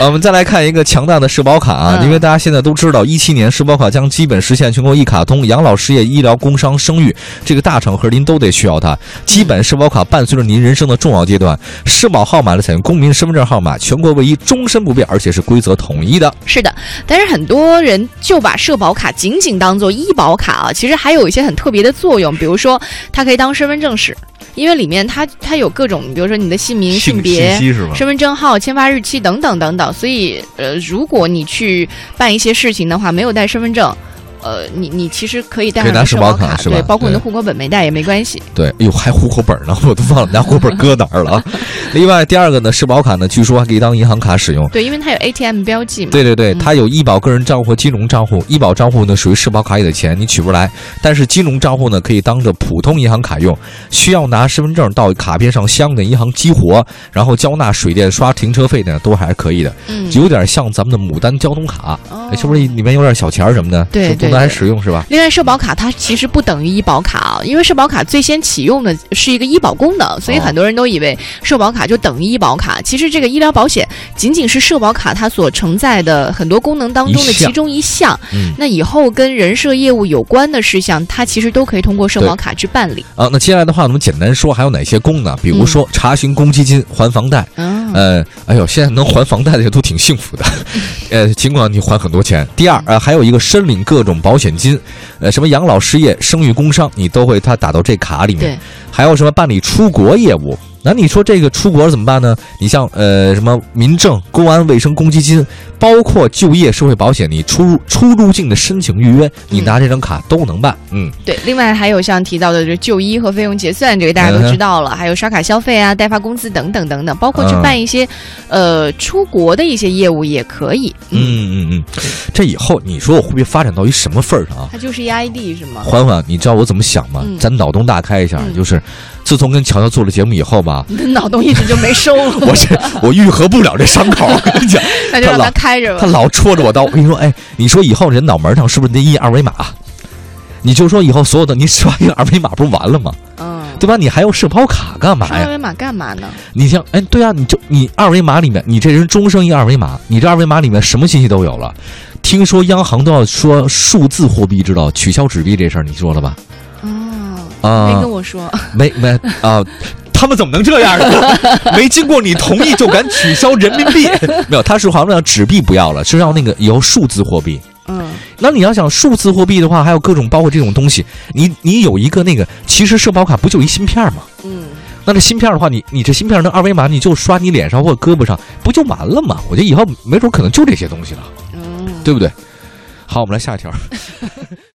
呃我们再来看一个强大的社保卡啊，嗯因为大家现在都知道，一七年社保卡将基本实现全国一卡通，养老、失业、医疗、工伤、生育这个大场合您都得需要它。基本社保卡伴随着您人生的重要阶段，社保号码呢采用公民身份证号码，全国唯一，终身不变，而且是规则统一的。是的，但是很多人就把社保卡仅仅当做医保卡啊，其实还有一些很特别的作用，比如说它可以当身份证使，因为里面它它有各种，比如说你的姓名、性别。身份证号、签发日期等等等等，所以呃，如果你去办一些事情的话，没有带身份证，呃，你你其实可以带社社保卡，对，包括你的户口本没带也没关系。对，哎呦，还户口本呢，我都忘了拿户口本搁哪儿了啊。另外，第二个呢，社保卡呢，据说还可以当银行卡使用。对，因为它有 ATM 标记嘛。对对对，嗯它有医保个人账户和金融账户。医保账户呢属于社保卡里的钱，你取不来；但是金融账户呢可以当着普通银行卡用，需要拿身份证到卡片上相应的银行激活，然后交纳水电刷停车费呢，都还是可以的。嗯，有点像咱们的牡丹交通卡，是不是里面有点小钱儿什么的？对对是不能还使用是吧？另外，社保卡它其实不等于医保卡啊，因为社保卡最先启用的是一个医保功能，所以哦很多人都以为社保卡就等于医保卡。其实这个医疗保险仅仅是社保卡它所承载的很多功能当中的其中一项。嗯。那以后跟人社业务有关的事项，它其实都可以通过社保卡去办理。啊，那接下来的话，我们简单说还有哪些功能？比如说查询公积金、还房贷。嗯，呃，哎呦，现在能还房贷的人都挺幸福的，呃，尽管你还很多钱。第二，呃，还有一个申领各种保险金，呃，什么养老、失业、生育、工伤，你都会它打到这卡里面。对，还有什么办理出国业务？那你说这个出国怎么办呢？你像呃什么民政、公安、卫生、公积金，包括就业社会保险，你出入出入境的申请预约，你嗯拿这张卡都能办。嗯，对，另外还有像提到的，就是就医和费用结算，这个大家都知道了，还有刷卡消费啊、代发工资等等等等，包括去嗯办一些、呃出国的一些业务也可以。嗯嗯嗯，这以后你说我会不会发展到一什么份儿上啊？它就是一 ID 是吗？欢欢，你知道我怎么想吗？嗯咱脑洞大开一下，嗯就是自从跟乔乔做了节目以后吧，你 的脑洞一直就没收了，我这我愈合不了这伤口。我跟你讲，那就让他老开着吧他。老戳着我刀。我跟你说，哎，你说以后人脑门上是不是得印二维码？你就说以后所有的你刷一个二维码不是完了吗？嗯，对吧？你还要社保卡干嘛二维码干嘛呢？你像，哎，对啊，你就你二维码里面，你这人终生一二维码，你这二维码里面什么信息都有了。听说央行都要说数字货币，知道取消纸币这事儿，你说了吧？哦，啊，没跟我说。没没啊。他们怎么能这样呢？没经过你同意就敢取消人民币？没有，他是好像让纸币不要了，是要那个以后数字货币。嗯，那你要想数字货币的话，还有各种包括这种东西，你你有一个那个，其实社保卡不就一芯片吗？嗯，那这芯片的话，你你这芯片那二维码，你就刷你脸上或者胳膊上，不就完了吗？我觉得以后没准可能就这些东西了，嗯，对不对？好，我们来下一条。